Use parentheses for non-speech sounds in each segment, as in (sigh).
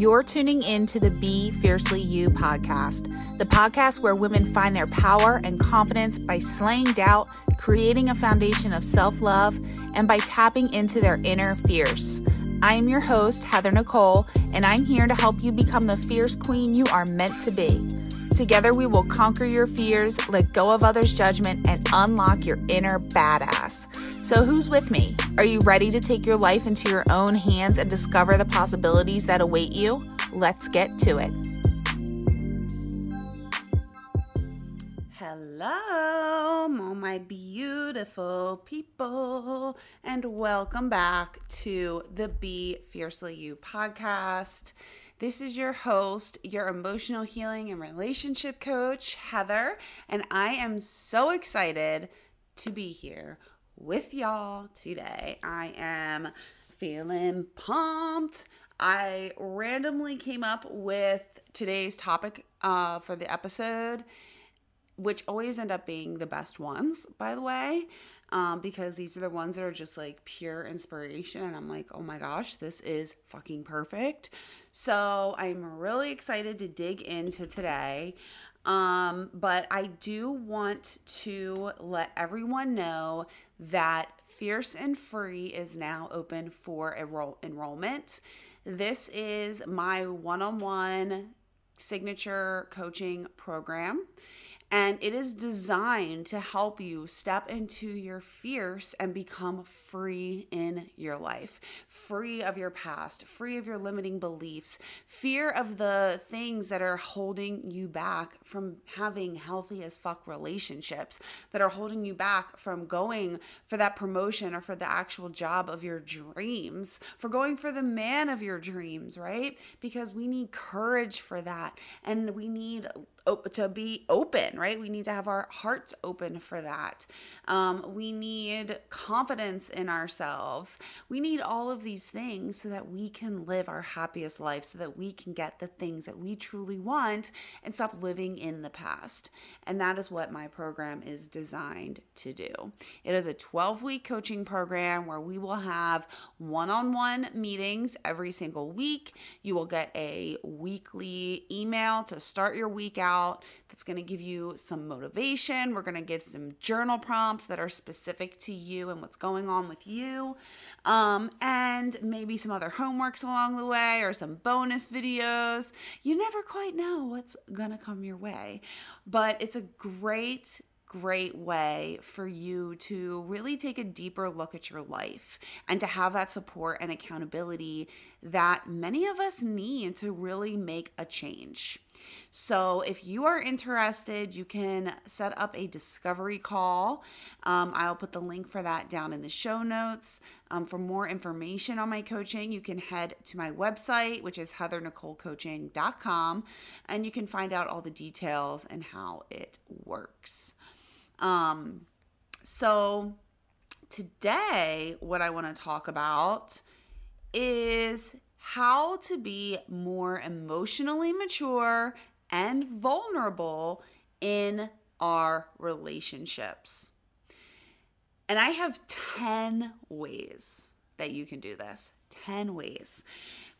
You're tuning in to the Be Fiercely You podcast, the podcast where women find their power and confidence by slaying doubt, creating a foundation of self love, and by tapping into their inner fierce. I am your host, Heather Nicole, and I'm here to help you become the fierce queen you are meant to be. Together, we will conquer your fears, let go of others' judgment, and unlock your inner badass. So, who's with me? Are you ready to take your life into your own hands and discover the possibilities that await you? Let's get to it. Hello, all my beautiful people, and welcome back to the Be Fiercely You podcast. This is your host, your emotional healing and relationship coach, Heather, and I am so excited to be here with y'all today. I am feeling pumped. I randomly came up with today's topic uh, for the episode, which always end up being the best ones, by the way um, because these are the ones that are just like pure inspiration. And I'm like, oh my gosh, this is fucking perfect. So I'm really excited to dig into today. Um, but I do want to let everyone know that Fierce and Free is now open for enroll- enrollment. This is my one on one signature coaching program and it is designed to help you step into your fierce and become free in your life, free of your past, free of your limiting beliefs, fear of the things that are holding you back from having healthy as fuck relationships, that are holding you back from going for that promotion or for the actual job of your dreams, for going for the man of your dreams, right? Because we need courage for that and we need to be open, right? We need to have our hearts open for that. Um, we need confidence in ourselves. We need all of these things so that we can live our happiest life, so that we can get the things that we truly want and stop living in the past. And that is what my program is designed to do. It is a 12 week coaching program where we will have one on one meetings every single week. You will get a weekly email to start your week out out that's going to give you some motivation. We're going to give some journal prompts that are specific to you and what's going on with you, um, and maybe some other homeworks along the way or some bonus videos. You never quite know what's going to come your way, but it's a great great way for you to really take a deeper look at your life and to have that support and accountability that many of us need to really make a change. So, if you are interested, you can set up a discovery call. Um, I'll put the link for that down in the show notes. Um, for more information on my coaching, you can head to my website, which is heathernicolecoaching.com, and you can find out all the details and how it works. Um, so, today, what I want to talk about is how to be more emotionally mature and vulnerable in our relationships. And I have 10 ways that you can do this. 10 ways.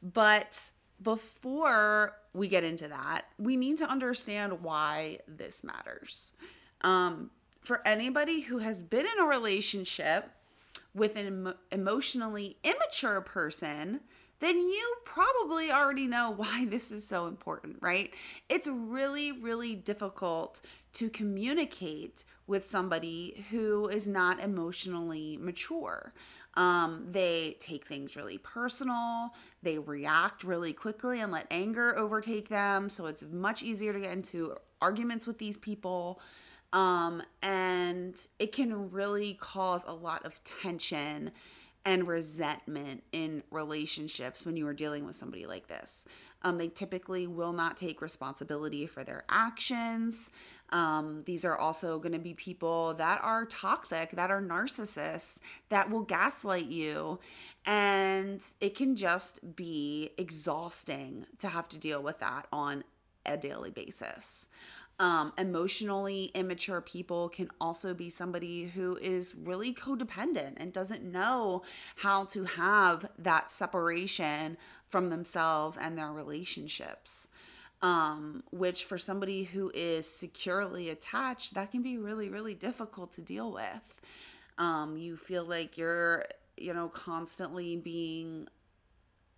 But before we get into that, we need to understand why this matters. Um, for anybody who has been in a relationship with an emo- emotionally immature person, then you probably already know (laughs) why this is so important, right? It's really, really difficult to communicate with somebody who is not emotionally mature. Um, they take things really personal, they react really quickly and let anger overtake them. So it's much easier to get into arguments with these people. Um, and it can really cause a lot of tension and resentment in relationships when you are dealing with somebody like this. Um, they typically will not take responsibility for their actions. Um, these are also going to be people that are toxic, that are narcissists, that will gaslight you. And it can just be exhausting to have to deal with that on a daily basis. Um, emotionally immature people can also be somebody who is really codependent and doesn't know how to have that separation from themselves and their relationships. Um, which for somebody who is securely attached, that can be really, really difficult to deal with. Um, you feel like you're, you know, constantly being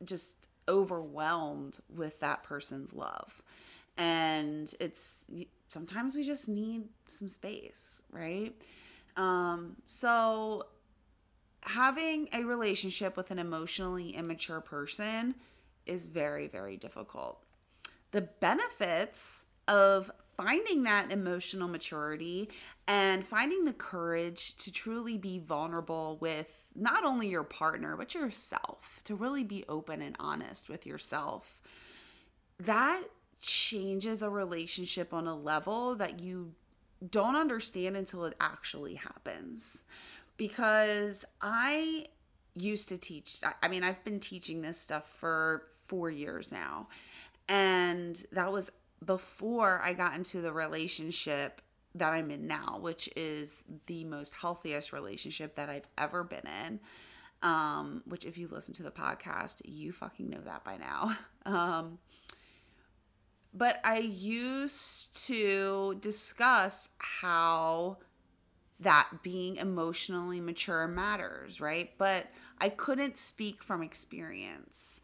just overwhelmed with that person's love and it's sometimes we just need some space, right? Um, so having a relationship with an emotionally immature person is very, very difficult. The benefits of finding that emotional maturity and finding the courage to truly be vulnerable with not only your partner, but yourself, to really be open and honest with yourself. That changes a relationship on a level that you don't understand until it actually happens. Because I used to teach, I mean, I've been teaching this stuff for four years now. And that was before I got into the relationship that I'm in now, which is the most healthiest relationship that I've ever been in. Um, which, if you listen to the podcast, you fucking know that by now. (laughs) Um, but I used to discuss how that being emotionally mature matters, right? But I couldn't speak from experience.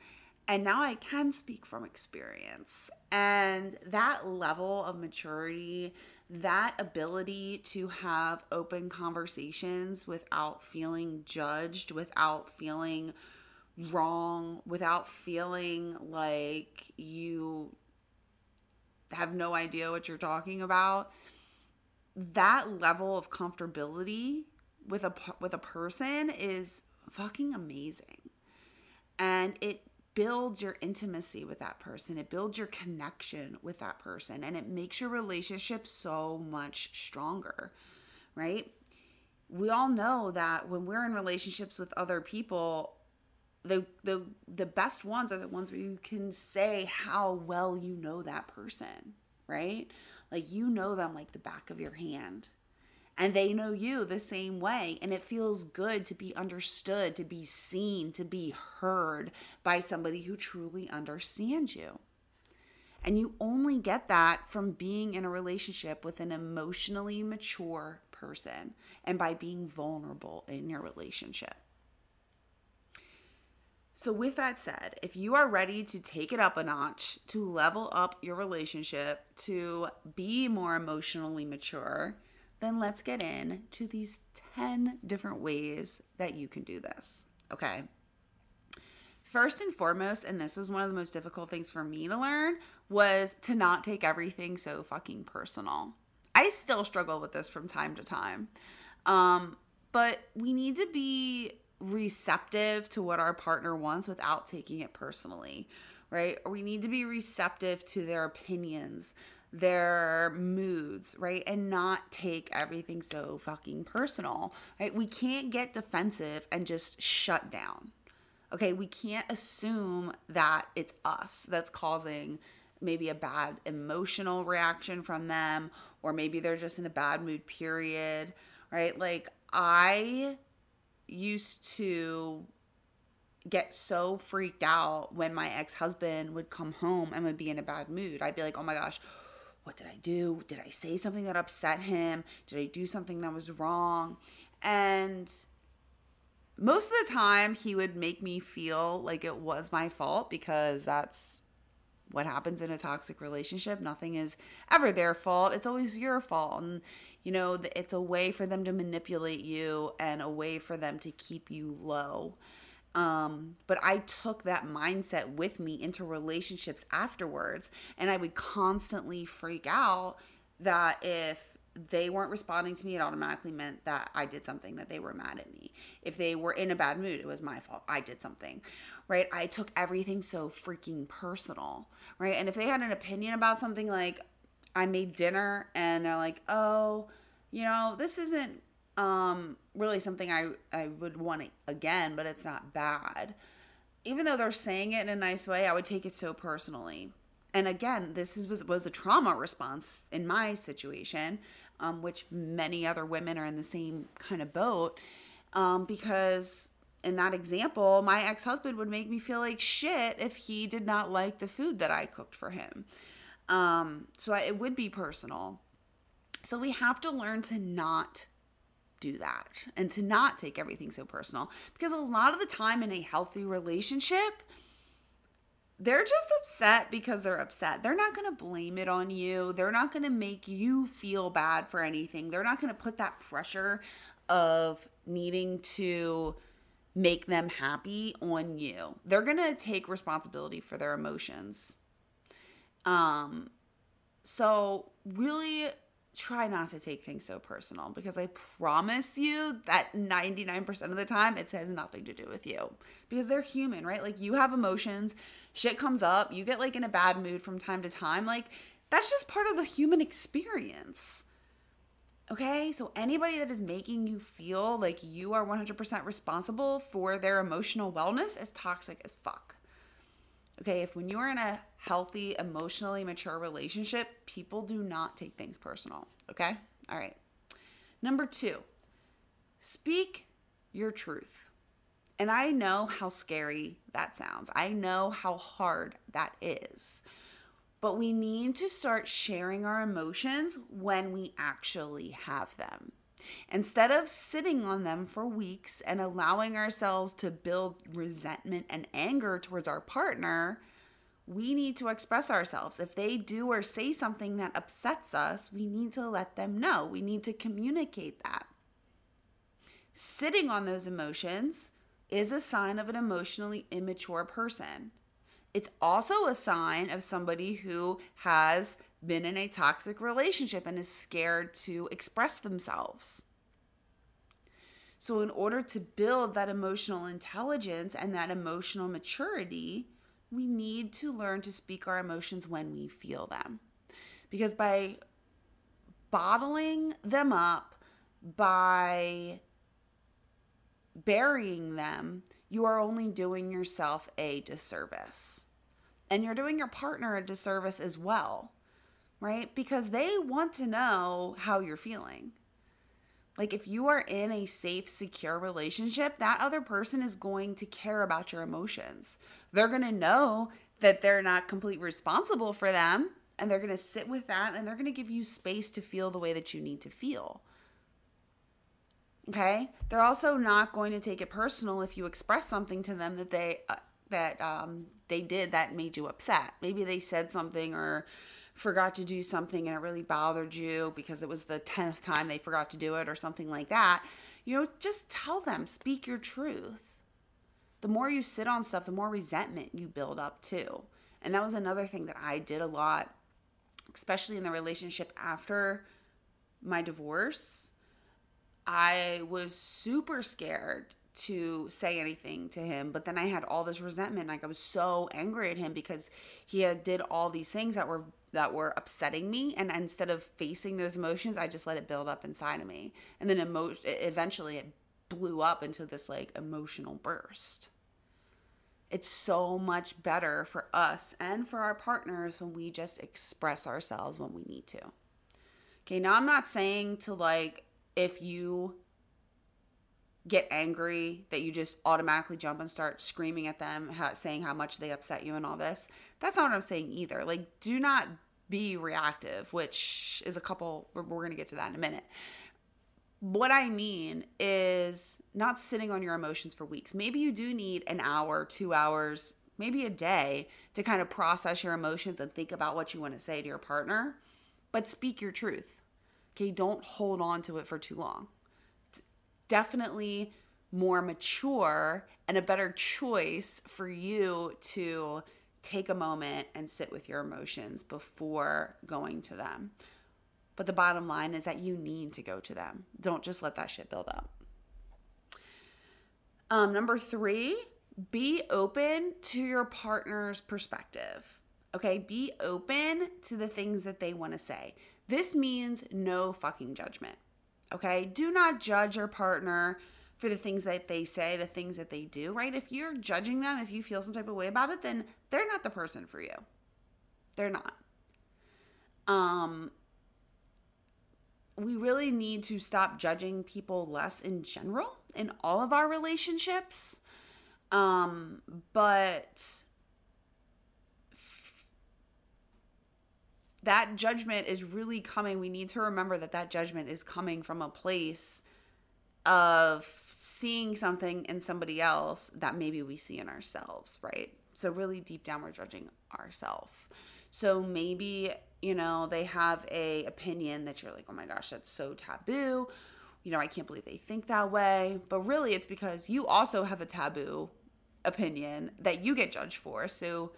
And now I can speak from experience. And that level of maturity, that ability to have open conversations without feeling judged, without feeling wrong, without feeling like you have no idea what you're talking about that level of comfortability with a with a person is fucking amazing. And it builds your intimacy with that person. It builds your connection with that person. And it makes your relationship so much stronger right? We all know that when we're in relationships with other people the the the best ones are the ones where you can say how well you know that person, right? Like you know them like the back of your hand. And they know you the same way. And it feels good to be understood, to be seen, to be heard by somebody who truly understands you. And you only get that from being in a relationship with an emotionally mature person and by being vulnerable in your relationship. So, with that said, if you are ready to take it up a notch, to level up your relationship, to be more emotionally mature, then let's get into these 10 different ways that you can do this. Okay. First and foremost, and this was one of the most difficult things for me to learn, was to not take everything so fucking personal. I still struggle with this from time to time. Um, but we need to be receptive to what our partner wants without taking it personally, right? We need to be receptive to their opinions, their moods, right? And not take everything so fucking personal, right? We can't get defensive and just shut down. Okay, we can't assume that it's us that's causing maybe a bad emotional reaction from them, or maybe they're just in a bad mood, period, right? Like, I used to get so freaked out when my ex-husband would come home and would be in a bad mood. I'd be like, "Oh my gosh, what did I do? Did I say something that upset him? Did I do something that was wrong?" And most of the time he would make me feel like it was my fault because that's what happens in a toxic relationship. Nothing is ever their fault. It's always your fault. And, you know, it's a way for them to manipulate you and a way for them to keep you low. Um, but I took that mindset with me into relationships afterwards. And I would constantly freak out that if they weren't responding to me, it automatically meant that I did something, that they were mad at me. If they were in a bad mood, it was my fault. I did something, right? I took everything so freaking personal, right? And if they had an opinion about something like I made dinner and they're like, oh, you know, this isn't um, really something I, I would want again, but it's not bad. Even though they're saying it in a nice way, I would take it so personally and again, this is, was, was a trauma response in my situation, um, which many other women are in the same kind of boat. Um, because in that example, my ex husband would make me feel like shit if he did not like the food that I cooked for him. Um, so I, it would be personal. So we have to learn to not do that and to not take everything so personal because a lot of the time in a healthy relationship, they're just upset because they're upset. They're not going to blame it on you. They're not going to make you feel bad for anything. They're not going to put that pressure of needing to make them happy on you. They're going to take responsibility for their emotions. Um so really try not to take things so personal because I promise you that 99% of the time it has nothing to do with you because they're human, right? Like you have emotions, shit comes up, you get like in a bad mood from time to time. Like that's just part of the human experience. Okay? So anybody that is making you feel like you are 100% responsible for their emotional wellness is toxic as fuck. Okay, if when you are in a healthy, emotionally mature relationship, people do not take things personal. Okay? All right. Number two, speak your truth. And I know how scary that sounds. I know how hard that is. But we need to start sharing our emotions when we actually have them. Instead of sitting on them for weeks and allowing ourselves to build resentment and anger towards our partner, we need to express ourselves. If they do or say something that upsets us, we need to let them know. We need to communicate that. Sitting on those emotions is a sign of an emotionally immature person. It's also a sign of somebody who has been in a toxic relationship and is scared to express themselves. So, in order to build that emotional intelligence and that emotional maturity, we need to learn to speak our emotions when we feel them. Because by bottling them up, by burying them, you are only doing yourself a disservice. And you're doing your partner a disservice as well right? Because they want to know how you're feeling. Like, if you are in a safe, secure relationship, that other person is going to care about your emotions. They're going to know that they're not completely responsible for them, and they're going to sit with that and they're going to give you space to feel the way that you need to feel. Okay? They're also not going to take it personal if you express something to them that they uh, that um, they did that made you upset. Maybe they said something or forgot to do something and it really bothered you because it was the 10th time they forgot to do it or something like that, you know, just tell them, speak your truth. The more you sit on stuff, the more resentment you build up too. And that was another thing that I did a lot, especially in the relationship after my divorce. I was super scared to say anything to him but then i had all this resentment like i was so angry at him because he had did all these things that were that were upsetting me and instead of facing those emotions i just let it build up inside of me. And then emo- eventually it blew up into this like emotional burst. It's so much better for us and for our partners when we just express ourselves when we need to. Okay now i'm not saying to like if you get angry that you just automatically jump and start screaming at them how, saying how much they upset you and all this. That's not what i'm saying either. Like do not be reactive which is a couple we're, we're going to get to that in a minute. What i mean is not sitting on your emotions for weeks. Maybe you do need an hour two hours maybe a day to kind of process your emotions and think about what you want to say to your partner but speak your truth. Okay don't hold on to it for too long definitely more mature and a better choice for you to take a moment and sit with your emotions before going to them. But the bottom line is that you need to go to them. Don't just let that shit build up. Um, number three, be open to your partner's perspective. Okay, be open to the things that they want to say. This means no fucking judgment. Okay. Do not judge your partner for the things that they say, the things that they do, right? If you're judging them, if you feel some type of way about it, then they're not the person for you. They're not. Um, we really need to stop judging people less in general in all of our relationships. Um, but that judgment is really coming. We need to remember that that judgment is coming from a place of seeing something in somebody else that maybe we see in ourselves, right? So, really deep down, we're judging ourselves. So, maybe, you know, they have a opinion that you're like, oh my gosh, that's so taboo. You know, I can't believe they think that way. But really, it's because you also have a taboo opinion that you get judged for. So,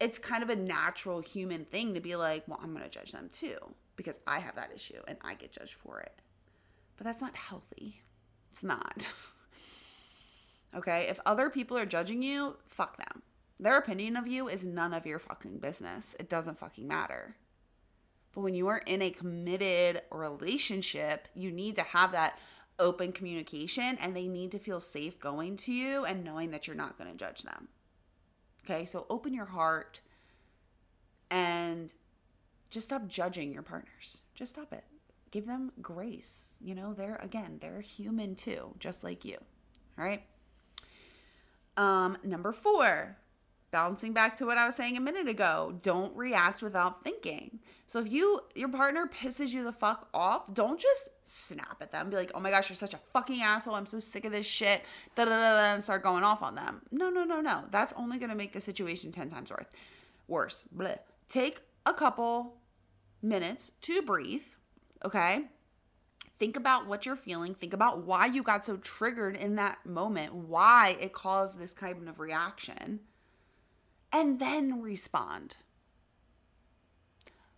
it's kind of a natural human thing to be like, well, I'm going to judge them too because I have that issue and I get judged for it. But that's not healthy. It's not. (laughs) okay? If other people are judging you, fuck them. Their opinion of you is none of your fucking business. It doesn't fucking matter. But when you are in a committed relationship, you need to have that open communication and they need to feel safe going to you and knowing that you're not going to judge them. Okay, so open your heart and just stop judging your partners. Just stop it. Give them grace. You know, they're, again, they're human too, just like you. All right. Um, number four, bouncing back to what I was saying a minute ago, don't react without thinking. So if you your partner pisses you the fuck off, don't just snap at them. Be like, "Oh my gosh, you're such a fucking asshole. I'm so sick of this shit." Da da da and start going off on them. No, no, no, no. That's only going to make the situation 10 times worse. Worse. Bleh. Take a couple minutes to breathe, okay? Think about what you're feeling. Think about why you got so triggered in that moment, why it caused this kind of reaction and then respond.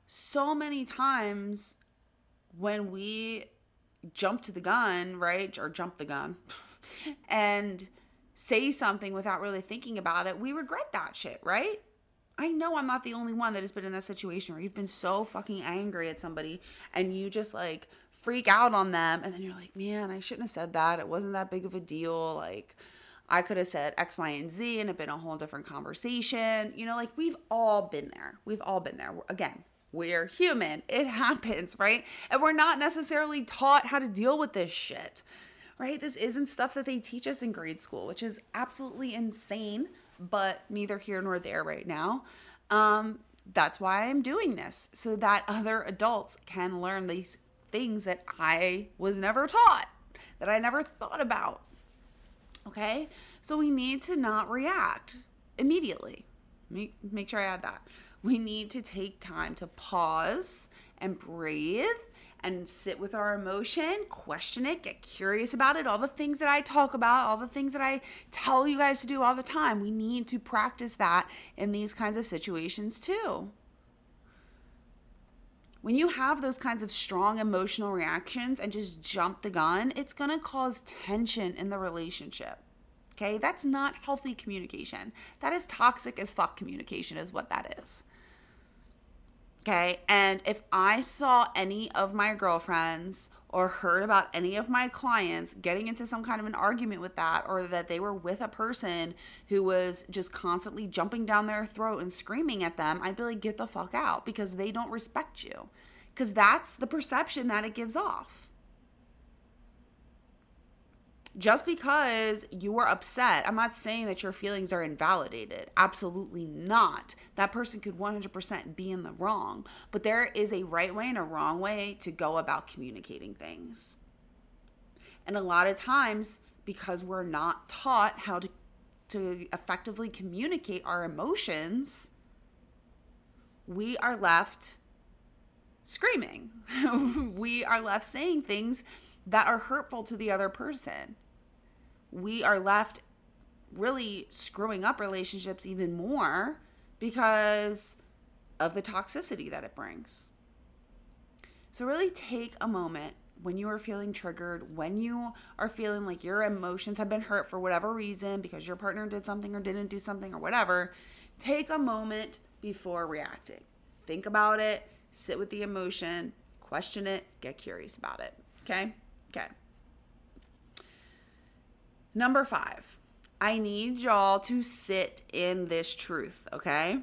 So many times when we jump to the gun, right, or jump the gun, (laughs) and say something without really thinking about it, we regret that shit, right? I know I'm not the only one that has been in that situation where you've been so fucking angry at somebody and you just like freak out on them and then you're like, man, I shouldn't have said that. It wasn't that big of a deal. Like, I could have said X, Y, and Z and it been a whole different conversation. You know, like we've all been there. We've all been there. Again, we're human. It happens, right? And we're not necessarily taught how to deal with this shit, right? This isn't stuff that they teach us in grade school, which is absolutely insane, but neither here nor there right now. Um, that's why I'm doing this so that other adults can learn these things that I was never taught, that I never thought about. Okay? So we need to not react immediately. Make, make sure I add that. We need to take time to pause and breathe and sit with our emotion, question it, get curious about it. All the things that I talk about, all the things that I tell you guys to do all the time, we need to practice that in these kinds of situations too. When you have those kinds of strong emotional reactions and just jump the gun, it's going to cause tension in the relationship. Okay, that's not healthy communication. That is toxic as fuck communication, is what that is. Okay, and if I saw any of my girlfriends or heard about any of my clients getting into some kind of an argument with that, or that they were with a person who was just constantly jumping down their throat and screaming at them, I'd be like, get the fuck out because they don't respect you. Because that's the perception that it gives off. Just because you are upset, I'm not saying that your feelings are invalidated. Absolutely not. That person could 100% be in the wrong, but there is a right way and a wrong way to go about communicating things. And a lot of times, because we're not taught how to, to effectively communicate our emotions, we are left screaming. (laughs) we are left saying things that are hurtful to the other person we are left really screwing up relationships even more because of the toxicity that it brings. So, really take a moment when you are feeling triggered, when you are feeling like your emotions have been hurt for whatever reason because your partner did something or didn't do something or whatever, take a moment before reacting. Think about it, sit with the emotion, question it, get curious about it. Okay? Okay. Number five, I need y'all to sit in this truth, okay?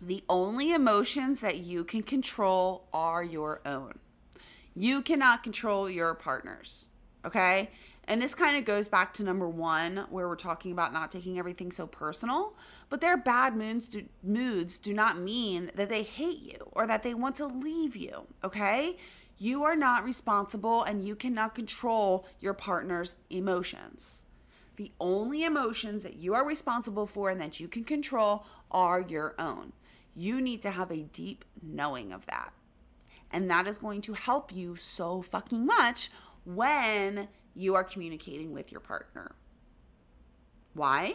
The only emotions that you can control are your own. You cannot control your partner's. Okay. And this kind of goes back to number one, where we're talking about not taking everything so personal. But their bad moods do, moods do not mean that they hate you or that they want to leave you. Okay. You are not responsible and you cannot control your partner's emotions. The only emotions that you are responsible for and that you can control are your own. You need to have a deep knowing of that. And that is going to help you so fucking much when you are communicating with your partner. Why?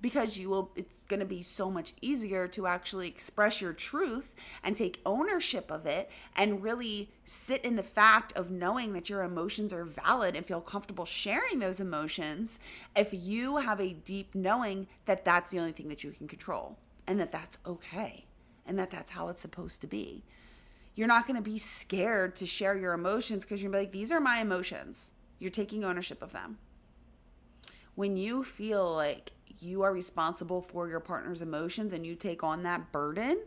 Because you will it's going to be so much easier to actually express your truth and take ownership of it and really sit in the fact of knowing that your emotions are valid and feel comfortable sharing those emotions if you have a deep knowing that that's the only thing that you can control and that that's okay and that that's how it's supposed to be. You're not going to be scared to share your emotions because you're like, these are my emotions. You're taking ownership of them. When you feel like you are responsible for your partner's emotions and you take on that burden,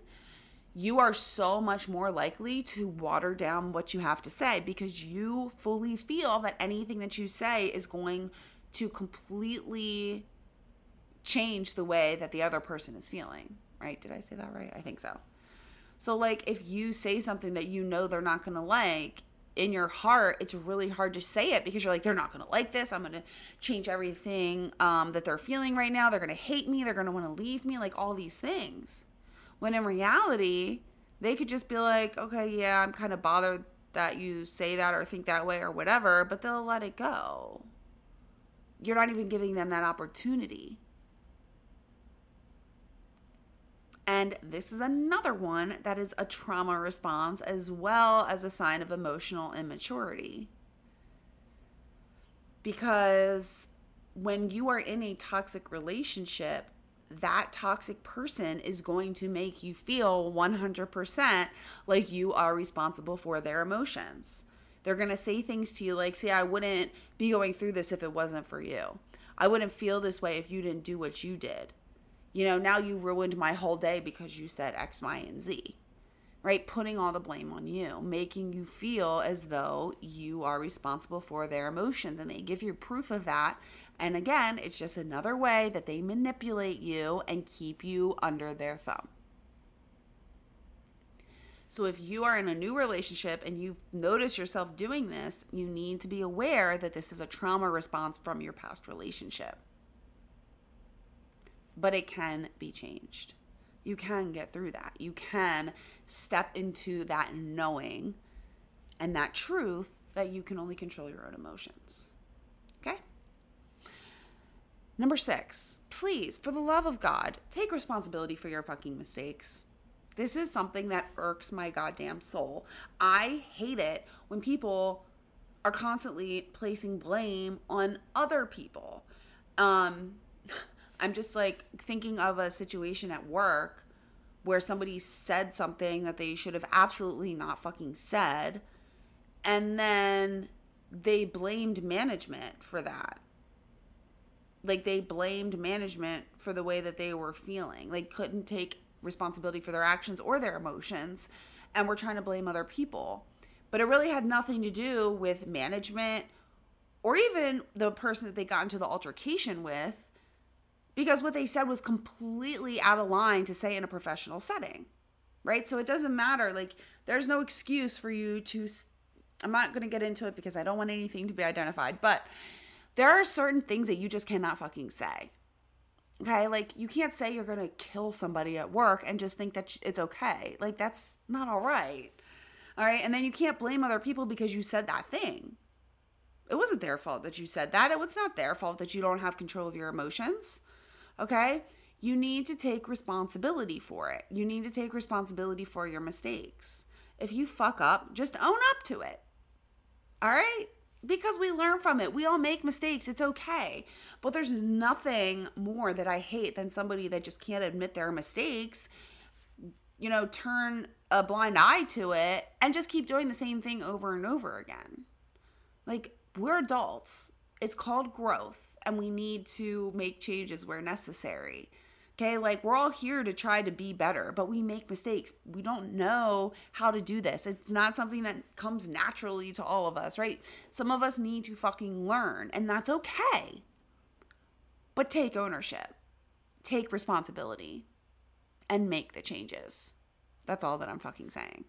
you are so much more likely to water down what you have to say because you fully feel that anything that you say is going to completely change the way that the other person is feeling, right? Did I say that right? I think so. So, like, if you say something that you know they're not going to like, in your heart, it's really hard to say it because you're like, they're not going to like this. I'm going to change everything um, that they're feeling right now. They're going to hate me. They're going to want to leave me, like all these things. When in reality, they could just be like, okay, yeah, I'm kind of bothered that you say that or think that way or whatever, but they'll let it go. You're not even giving them that opportunity. And this is another one that is a trauma response as well as a sign of emotional immaturity. Because when you are in a toxic relationship, that toxic person is going to make you feel 100% like you are responsible for their emotions. They're going to say things to you like, see, I wouldn't be going through this if it wasn't for you. I wouldn't feel this way if you didn't do what you did you know, now you ruined my whole day because you said X, Y, and Z, right? Putting all the blame on you, making you feel as though you are responsible for their emotions. And they give you proof of that. And again, it's just another way that they manipulate you and keep you under their thumb. So, if you are in a new relationship and you notice yourself doing this, you need to be aware that this is a trauma response from your past relationship but it can be changed. You can get through that. You can step into that knowing and that truth that you can only control your own emotions. Okay? Number six, please, for the love of God, take responsibility for your fucking mistakes. This is something that irks my goddamn soul. I hate it when people are constantly placing blame on other people. Um, I'm just like thinking of a situation at work where somebody said something that they should have absolutely not fucking said. And then they blamed management for that. Like they blamed management for the way that they were feeling. Like couldn't take responsibility for their actions or their emotions and were trying to blame other people. But it really had nothing to do with management or even the person that they got into the altercation with because what they said was completely out of line to say in a professional setting, right? So it doesn't matter. Like, there's no excuse for you to. I'm not going to get into it because I don't want anything to be identified, but there are certain things that you just cannot fucking say. Okay, like you can't say you're gonna kill somebody at work and just think that it's okay. Like that's not all right. All right, and then you can't blame other people because you said that thing. It wasn't their fault that you said that. It was not their fault that you don't have control of your emotions. Okay? You need to take responsibility for it. You need to take responsibility for your mistakes. If you fuck up, just own up to it. All right? Because we learn from it. We all make mistakes. It's okay. But there's nothing more that I hate than somebody that just can't admit their mistakes, you know, turn a blind eye to it and just keep doing the same thing over and over again. Like, we're adults. It's called growth and we need to make changes where necessary. Okay, like we're all here to try to be better, but we make mistakes. We don't know how to do this. It's not something that comes naturally to all of us, right? Some of us need to fucking learn, and that's okay. But take ownership, take responsibility, and make the changes. That's all that I'm fucking saying.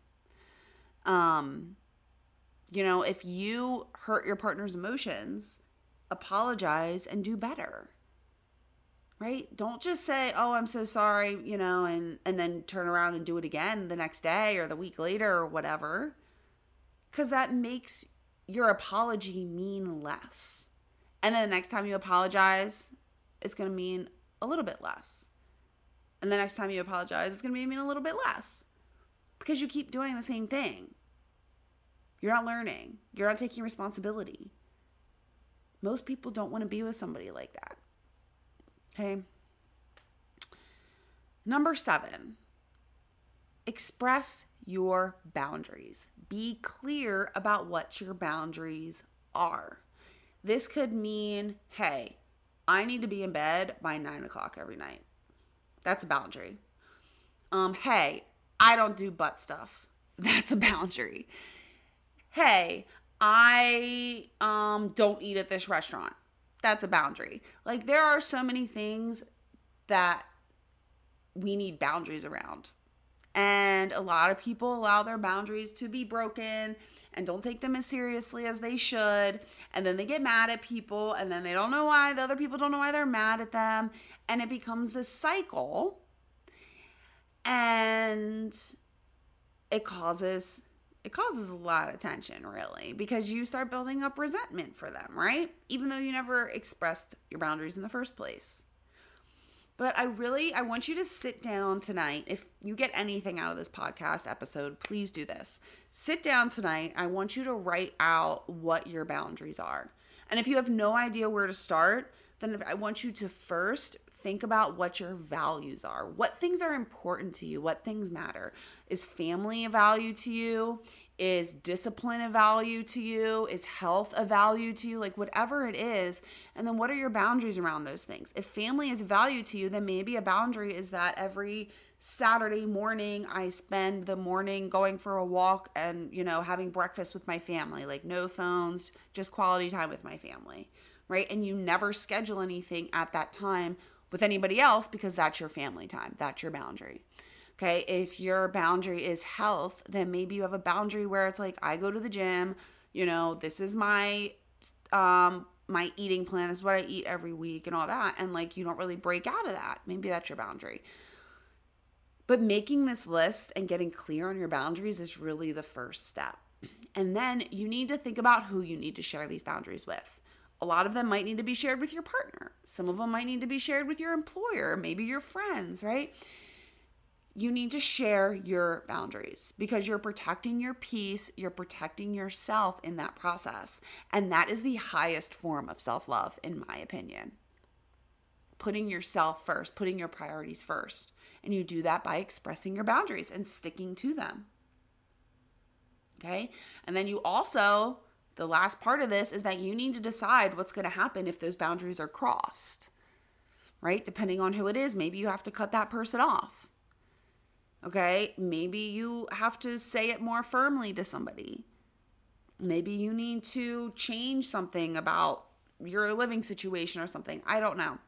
Um, you know, if you hurt your partner's emotions, apologize and do better right? Don't just say oh i'm so sorry you know and and then turn around and do it again the next day or the week later or whatever because that makes your apology mean less. And then the next time you apologize it's going to mean a little bit less. And the next time you apologize it's going to mean a little bit less because you keep doing the same thing. You're not learning. You're not taking responsibility most people don't want to be with somebody like that Okay. Number seven, express your boundaries. Be clear about what your boundaries are. This could mean, hey, I need to be in bed by nine o'clock every night. That's a boundary. Um, hey, I don't do butt stuff. (laughs) That's a boundary. Hey, I um don't eat at this restaurant that's a boundary. Like there are so many things that we need boundaries around. And a lot of people allow their boundaries to be broken and don't take them as seriously as they should. And then they get mad at people and then they don't know why. The other people don't know why they're mad at them. And it becomes this cycle. And it causes it causes a lot of tension really because you start building up resentment for them, right? Even though you never expressed your boundaries in the first place. But I really I want you to sit down tonight. If you get anything out of this podcast episode, please do this. Sit down tonight. I want you to write out what your boundaries are. And if you have no idea where to start, then I want you to first think about what your values are. What things are important to you? What things matter? Is family a value to you? Is discipline a value to you? Is health a value to you? Like whatever it is. And then what are your boundaries around those things? If family is a value to you, then maybe a boundary is that every Saturday morning I spend the morning going for a walk and, you know, having breakfast with my family, like no phones, just quality time with my family, right? And you never schedule anything at that time with anybody else because that's your family time, that's your boundary. Okay, if your boundary is health, then maybe you have a boundary where it's like I go to the gym, you know, this is my um my eating plan, this is what I eat every week and all that and like you don't really break out of that. Maybe that's your boundary. But making this list and getting clear on your boundaries is really the first step. And then you need to think about who you need to share these boundaries with. A lot of them might need to be shared with your partner. Some of them might need to be shared with your employer, maybe your friends, right? You need to share your boundaries because you're protecting your peace, you're protecting yourself in that process. And that is the highest form of self love, in my opinion. Putting yourself first, putting your priorities first. And you do that by expressing your boundaries and sticking to them. Okay. And then you also the last part of this is that you need to decide what's going to happen if those boundaries are crossed, right? Depending on who it is, maybe you have to cut that person off. Okay, maybe you have to say it more firmly to somebody. Maybe you need to change something about your living situation or something. I don't know.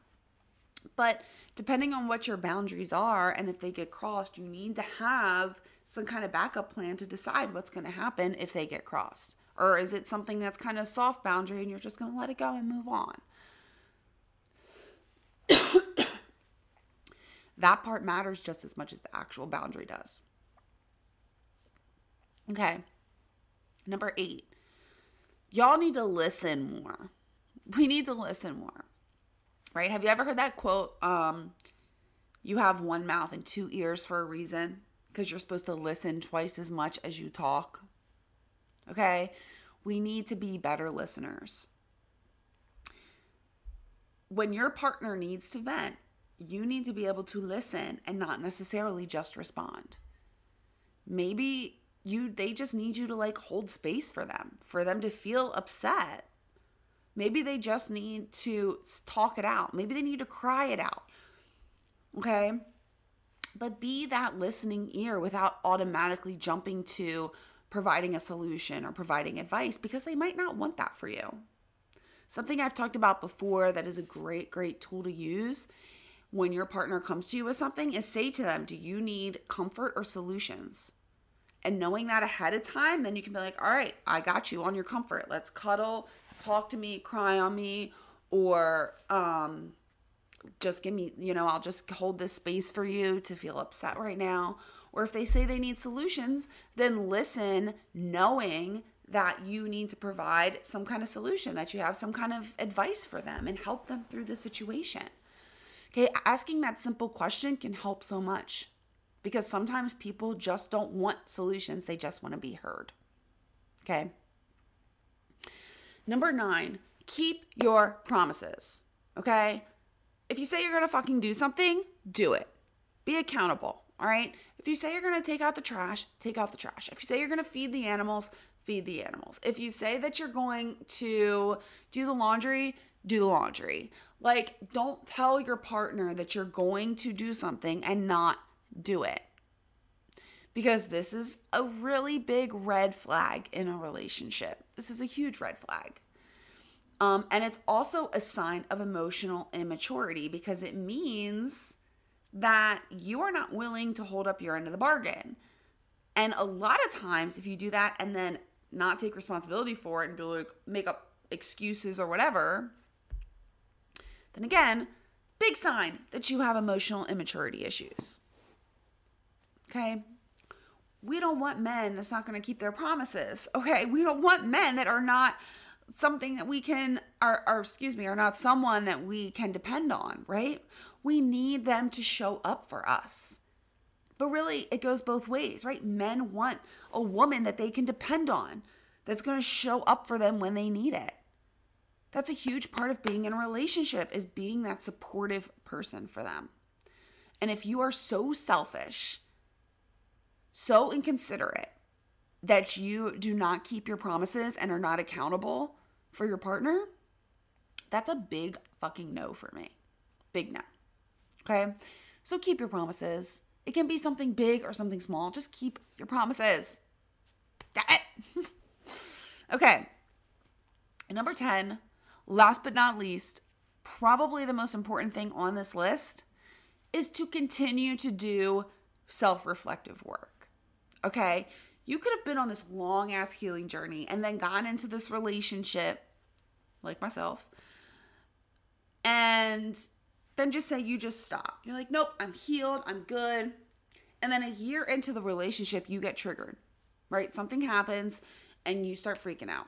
But depending on what your boundaries are and if they get crossed, you need to have some kind of backup plan to decide what's going to happen if they get crossed. Or is it something that's kind of soft boundary and you're just going to let it go and move on? (coughs) that part matters just as much as the actual boundary does. Okay. Number eight, y'all need to listen more. We need to listen more. Right? Have you ever heard that quote? Um, you have one mouth and two ears for a reason because you're supposed to listen twice as much as you talk. Okay? We need to be better listeners. When your partner needs to vent, you need to be able to listen and not necessarily just respond. Maybe you they just need you to like hold space for them, for them to feel upset. Maybe they just need to talk it out. Maybe they need to cry it out. Okay? But be that listening ear without automatically jumping to providing a solution or providing advice because they might not want that for you. Something I've talked about before that is a great, great tool to use when your partner comes to you with something is say to them, Do you need comfort or solutions? And knowing that ahead of time, then you can be like, All right, I got you on your comfort. Let's cuddle, talk to me, cry on me, or um, just give me, you know, I'll just hold this space for you to feel upset right now. Or if they say they need solutions, then listen, knowing that you need to provide some kind of solution, that you have some kind of advice for them and help them through the situation. Okay, asking that simple question can help so much because sometimes people just don't want solutions, they just want to be heard. Okay. Number nine, keep your promises. Okay. If you say you're going to fucking do something, do it. Be accountable. All right. If you say you're going to take out the trash, take out the trash. If you say you're going to feed the animals, feed the animals. If you say that you're going to do the laundry, do the laundry. Like, don't tell your partner that you're going to do something and not do it. Because this is a really big red flag in a relationship. This is a huge red flag. Um, and it's also a sign of emotional immaturity because it means that you are not willing to hold up your end of the bargain. And a lot of times, if you do that and then not take responsibility for it and be like, make up excuses or whatever, then again, big sign that you have emotional immaturity issues. Okay? We don't want men that's not going to keep their promises. Okay? We don't want men that are not something that we can are, are excuse me are not someone that we can depend on right we need them to show up for us but really it goes both ways right men want a woman that they can depend on that's going to show up for them when they need it that's a huge part of being in a relationship is being that supportive person for them and if you are so selfish so inconsiderate that you do not keep your promises and are not accountable for your partner, that's a big fucking no for me. Big no. Okay? So keep your promises. It can be something big or something small. Just keep your promises. Damn it. (laughs) okay. Number 10, last but not least, probably the most important thing on this list is to continue to do self reflective work. Okay? You could have been on this long ass healing journey and then gone into this relationship, like myself, and then just say you just stop. You're like, nope, I'm healed, I'm good. And then a year into the relationship, you get triggered, right? Something happens and you start freaking out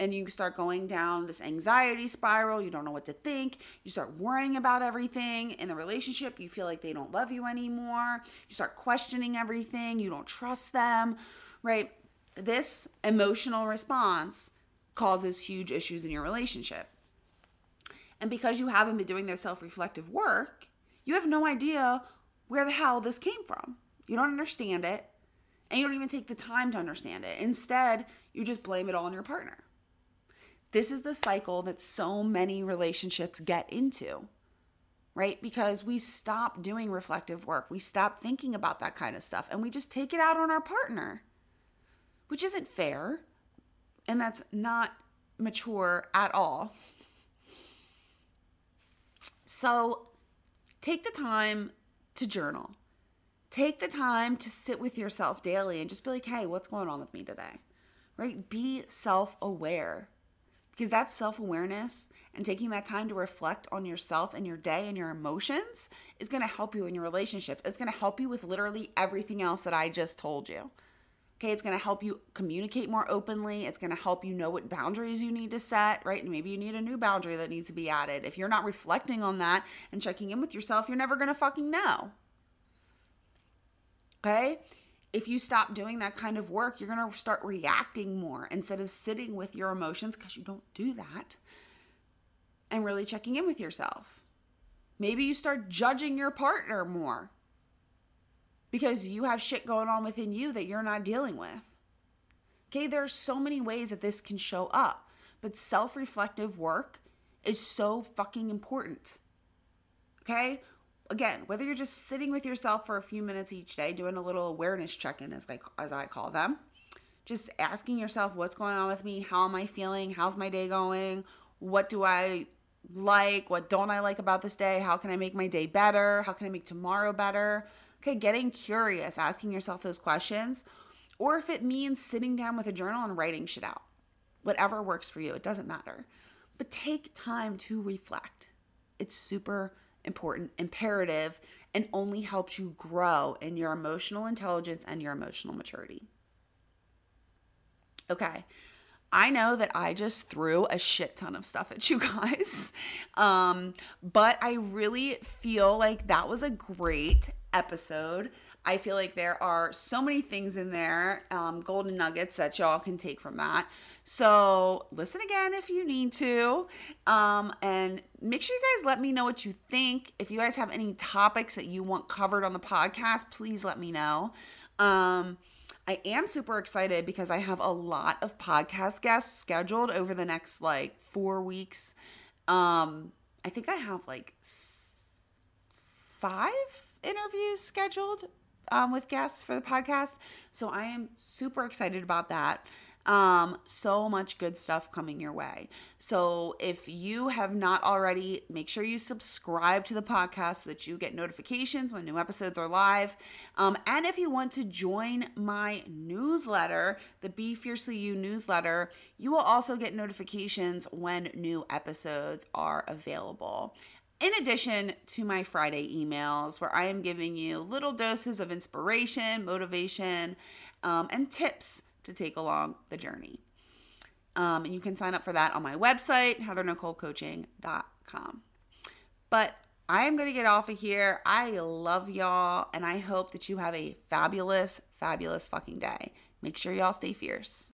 and you start going down this anxiety spiral. You don't know what to think. You start worrying about everything in the relationship. You feel like they don't love you anymore. You start questioning everything. You don't trust them right? This emotional response causes huge issues in your relationship. And because you haven't been doing their self reflective work, you have no idea where the hell this came from. You don't understand it, and you don't even take the time to understand it. Instead, you just blame it all on your partner. This is the cycle that so many relationships get into, right? Because we stop doing reflective work, we stop thinking about that kind of stuff, and we just take it out on our partner which isn't fair. And that's not mature at all. So take the time to journal. Take the time to sit with yourself daily and just be like, hey, what's going on with me today? Right? Be self aware because that self awareness and taking that time to reflect on yourself and your day and your emotions is going to help you in your relationship. It's going to help you with literally everything else that I just told you. Okay, it's going to help you communicate more openly. It's going to help you know what boundaries you need to set, right? And maybe you need a new boundary that needs to be added. If you're not reflecting on that and checking in with yourself, you're never going to fucking know. Okay? If you stop doing that kind of work, you're going to start reacting more instead of sitting with your emotions because you don't do that and really checking in with yourself. Maybe you start judging your partner more because you have shit going on within you that you're not dealing with. Okay, there's so many ways that this can show up, but self reflective work is so fucking important. Okay, again, whether you're just sitting with yourself for a few minutes each day, doing a little awareness check-in as I as I call them, just asking yourself what's going on with me, how am I feeling, how's my day going, what do I like, what don't I like about this day, how can I make my day better, how can I make tomorrow better? Okay, getting curious, asking yourself those questions, or if it means sitting down with a journal and writing shit out. Whatever works for you, it doesn't matter. But take time to reflect. It's super important, imperative, and only helps you grow in your emotional intelligence and your emotional maturity. Okay. I know that I just threw a shit ton of stuff at you (laughs) guys. Um, but I really feel like that was a great episode. I feel like there are so many things in there, um, golden nuggets that y'all can take from that. So listen again if you need to. Um, and make sure you guys let me know what you think. If you guys have any topics that you want covered on the podcast, please let me know. Um, I am super excited because I have a lot of podcast guests scheduled over the next like four weeks. Um, I think I have like five interviews scheduled um, with guests for the podcast. So I am super excited about that. Um, so much good stuff coming your way. So if you have not already, make sure you subscribe to the podcast so that you get notifications when new episodes are live. Um, and if you want to join my newsletter, the Be Fiercely You newsletter, you will also get notifications when new episodes are available in addition to my Friday emails, where I am giving you little doses of inspiration, motivation, um, and tips to take along the journey. Um, and you can sign up for that on my website, heathernicolecoaching.com. But I am going to get off of here. I love y'all, and I hope that you have a fabulous, fabulous fucking day. Make sure y'all stay fierce.